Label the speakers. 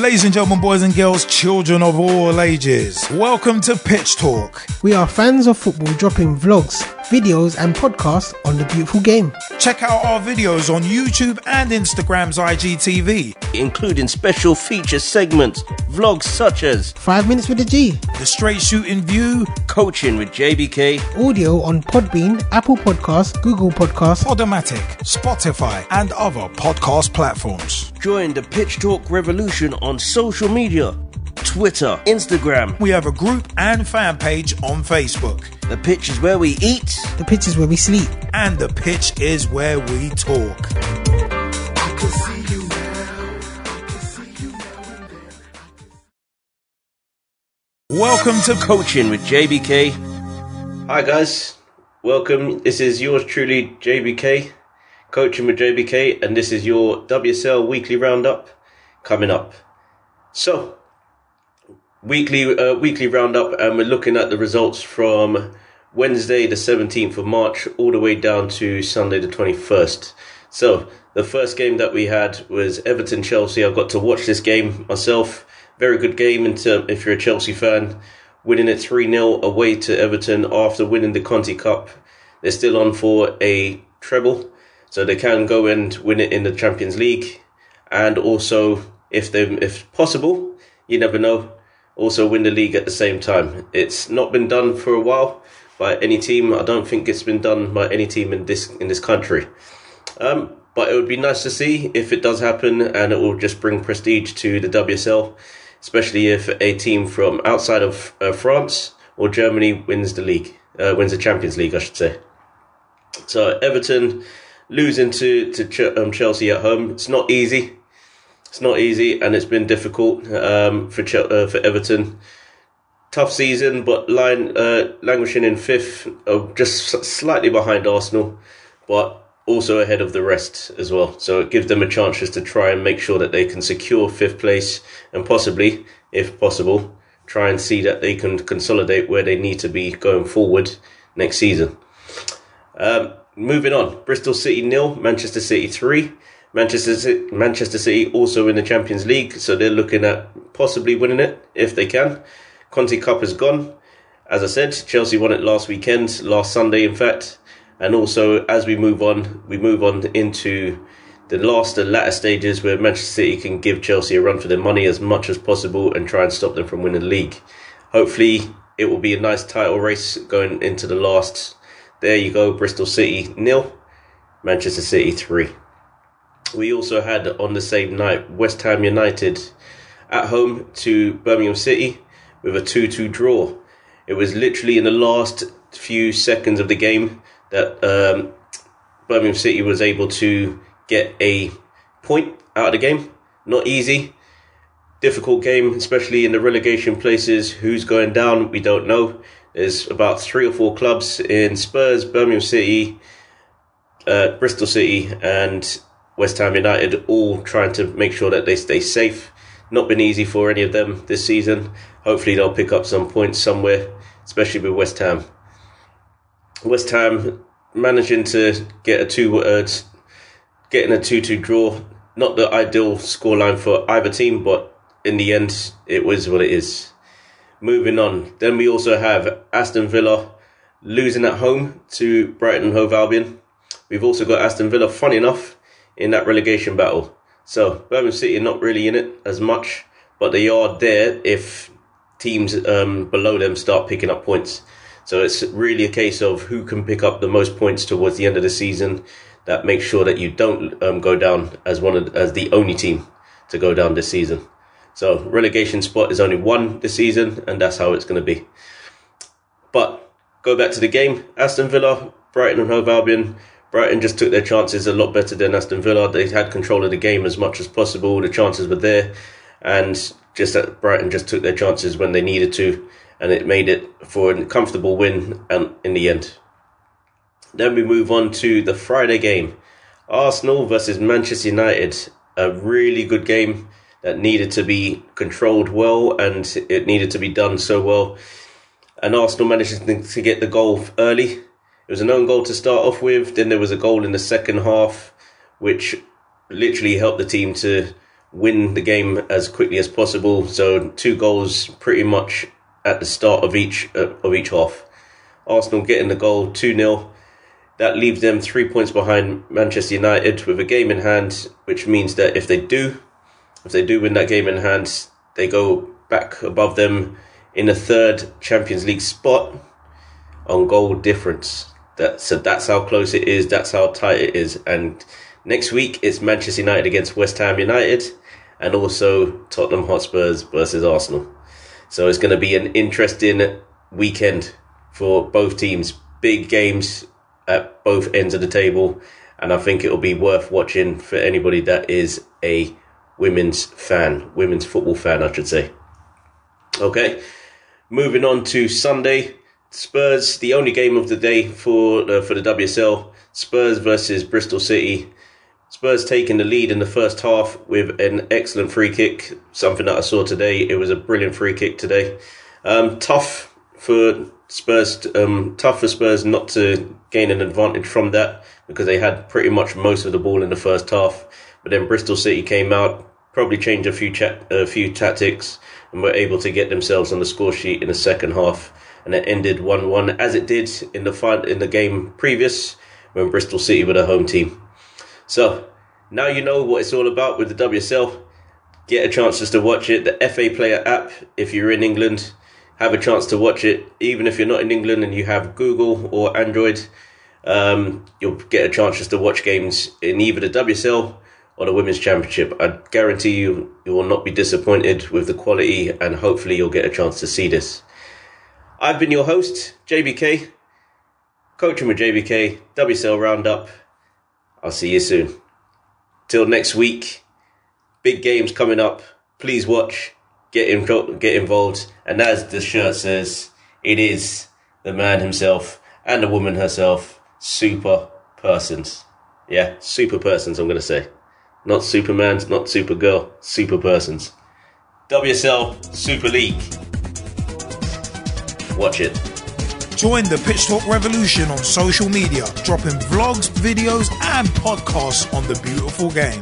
Speaker 1: Ladies and gentlemen, boys and girls, children of all ages, welcome to Pitch Talk.
Speaker 2: We are fans of football dropping vlogs, videos, and podcasts on the beautiful game.
Speaker 1: Check out our videos on YouTube and Instagram's IGTV,
Speaker 3: including special feature segments, vlogs such as
Speaker 2: 5 Minutes with the G,
Speaker 1: The Straight Shooting View,
Speaker 3: Coaching with JBK,
Speaker 2: audio on Podbean, Apple Podcasts, Google Podcasts,
Speaker 1: Podomatic, Spotify, and other podcast platforms.
Speaker 3: Join the Pitch Talk revolution on social media. Twitter, Instagram.
Speaker 1: We have a group and fan page on Facebook.
Speaker 3: The pitch is where we eat.
Speaker 2: The pitch is where we sleep.
Speaker 1: And the pitch is where we talk. Welcome to
Speaker 3: Coaching with JBK. Hi guys, welcome. This is yours truly, JBK. Coaching with JBK, and this is your WSL weekly roundup coming up. So, weekly uh, weekly roundup, and we're looking at the results from Wednesday, the seventeenth of March, all the way down to Sunday, the twenty first. So, the first game that we had was Everton Chelsea. I got to watch this game myself. Very good game into, if you're a Chelsea fan. Winning it 3 0 away to Everton after winning the Conti Cup. They're still on for a treble, so they can go and win it in the Champions League. And also, if they if possible, you never know, also win the league at the same time. It's not been done for a while by any team. I don't think it's been done by any team in this in this country. Um, but it would be nice to see if it does happen, and it will just bring prestige to the WSL especially if a team from outside of uh, France or Germany wins the league, uh, wins the Champions League, I should say. So Everton losing to to Ch- um, Chelsea at home. It's not easy. It's not easy, and it's been difficult um, for Ch- uh, for Everton. Tough season, but line uh, languishing in fifth, uh, just slightly behind Arsenal, but also ahead of the rest as well. So it gives them a chance just to try and make sure that they can secure fifth place and possibly, if possible, try and see that they can consolidate where they need to be going forward next season. Um, moving on, Bristol City nil, Manchester City three. Manchester Manchester City also in the Champions League, so they're looking at possibly winning it if they can. Conti Cup is gone. As I said, Chelsea won it last weekend, last Sunday, in fact. And also, as we move on, we move on into the last and latter stages where Manchester City can give Chelsea a run for their money as much as possible and try and stop them from winning the league. Hopefully, it will be a nice title race going into the last. There you go, Bristol City nil, Manchester City three. We also had on the same night West Ham United at home to Birmingham City with a 2 2 draw. It was literally in the last few seconds of the game that um, Birmingham City was able to get a point out of the game. Not easy. Difficult game, especially in the relegation places. Who's going down, we don't know. There's about three or four clubs in Spurs, Birmingham City, uh, Bristol City, and West Ham United all trying to make sure that they stay safe. Not been easy for any of them this season. Hopefully, they'll pick up some points somewhere, especially with West Ham. West Ham managing to get a two uh, getting a two two draw. Not the ideal scoreline for either team, but in the end, it was what it is. Moving on, then we also have Aston Villa losing at home to Brighton Hove Albion. We've also got Aston Villa, funny enough, in that relegation battle. So Birmingham City are not really in it as much, but they are there if teams um, below them start picking up points. So it's really a case of who can pick up the most points towards the end of the season that makes sure that you don't um, go down as one of, as the only team to go down this season. So relegation spot is only one this season, and that's how it's going to be. But go back to the game: Aston Villa, Brighton, and Hove Albion. Brighton just took their chances a lot better than Aston Villa. They had control of the game as much as possible. The chances were there, and just that Brighton just took their chances when they needed to, and it made it for a comfortable win. And in the end, then we move on to the Friday game, Arsenal versus Manchester United. A really good game that needed to be controlled well, and it needed to be done so well. And Arsenal managed to get the goal early it was an own goal to start off with. Then there was a goal in the second half, which literally helped the team to win the game as quickly as possible. So two goals pretty much at the start of each uh, of each half. Arsenal getting the goal two 0 That leaves them three points behind Manchester United with a game in hand, which means that if they do, if they do win that game in hand, they go back above them in a third Champions League spot on goal difference. That so that's how close it is. That's how tight it is. And next week it's Manchester United against West Ham United, and also Tottenham Hotspurs versus Arsenal. So it's going to be an interesting weekend for both teams. Big games at both ends of the table, and I think it will be worth watching for anybody that is a women's fan, women's football fan, I should say. Okay, moving on to Sunday. Spurs, the only game of the day for uh, for the WSL. Spurs versus Bristol City. Spurs taking the lead in the first half with an excellent free kick. Something that I saw today. It was a brilliant free kick today. Um, tough for Spurs. Um, tough for Spurs not to gain an advantage from that because they had pretty much most of the ball in the first half. But then Bristol City came out, probably changed a few cha- a few tactics, and were able to get themselves on the score sheet in the second half and it ended one one as it did in the fight in the game previous when Bristol City were the home team. So now you know what it's all about with the WSL. Get a chance just to watch it. The FA Player app, if you're in England, have a chance to watch it. Even if you're not in England and you have Google or Android, um, you'll get a chance just to watch games in either the WSL or the Women's Championship. I guarantee you, you will not be disappointed with the quality, and hopefully, you'll get a chance to see this. I've been your host, JBK, coaching with JBK, WSL Roundup. I'll see you soon. Till next week, big games coming up. Please watch, get in, get involved, and as the shirt says, it is the man himself and the woman herself, super persons. Yeah, super persons. I'm gonna say, not Superman's, not Supergirl, super persons. WSL Super League. Watch it.
Speaker 1: Join the Pitch Talk revolution on social media, dropping vlogs, videos, and podcasts on the beautiful game.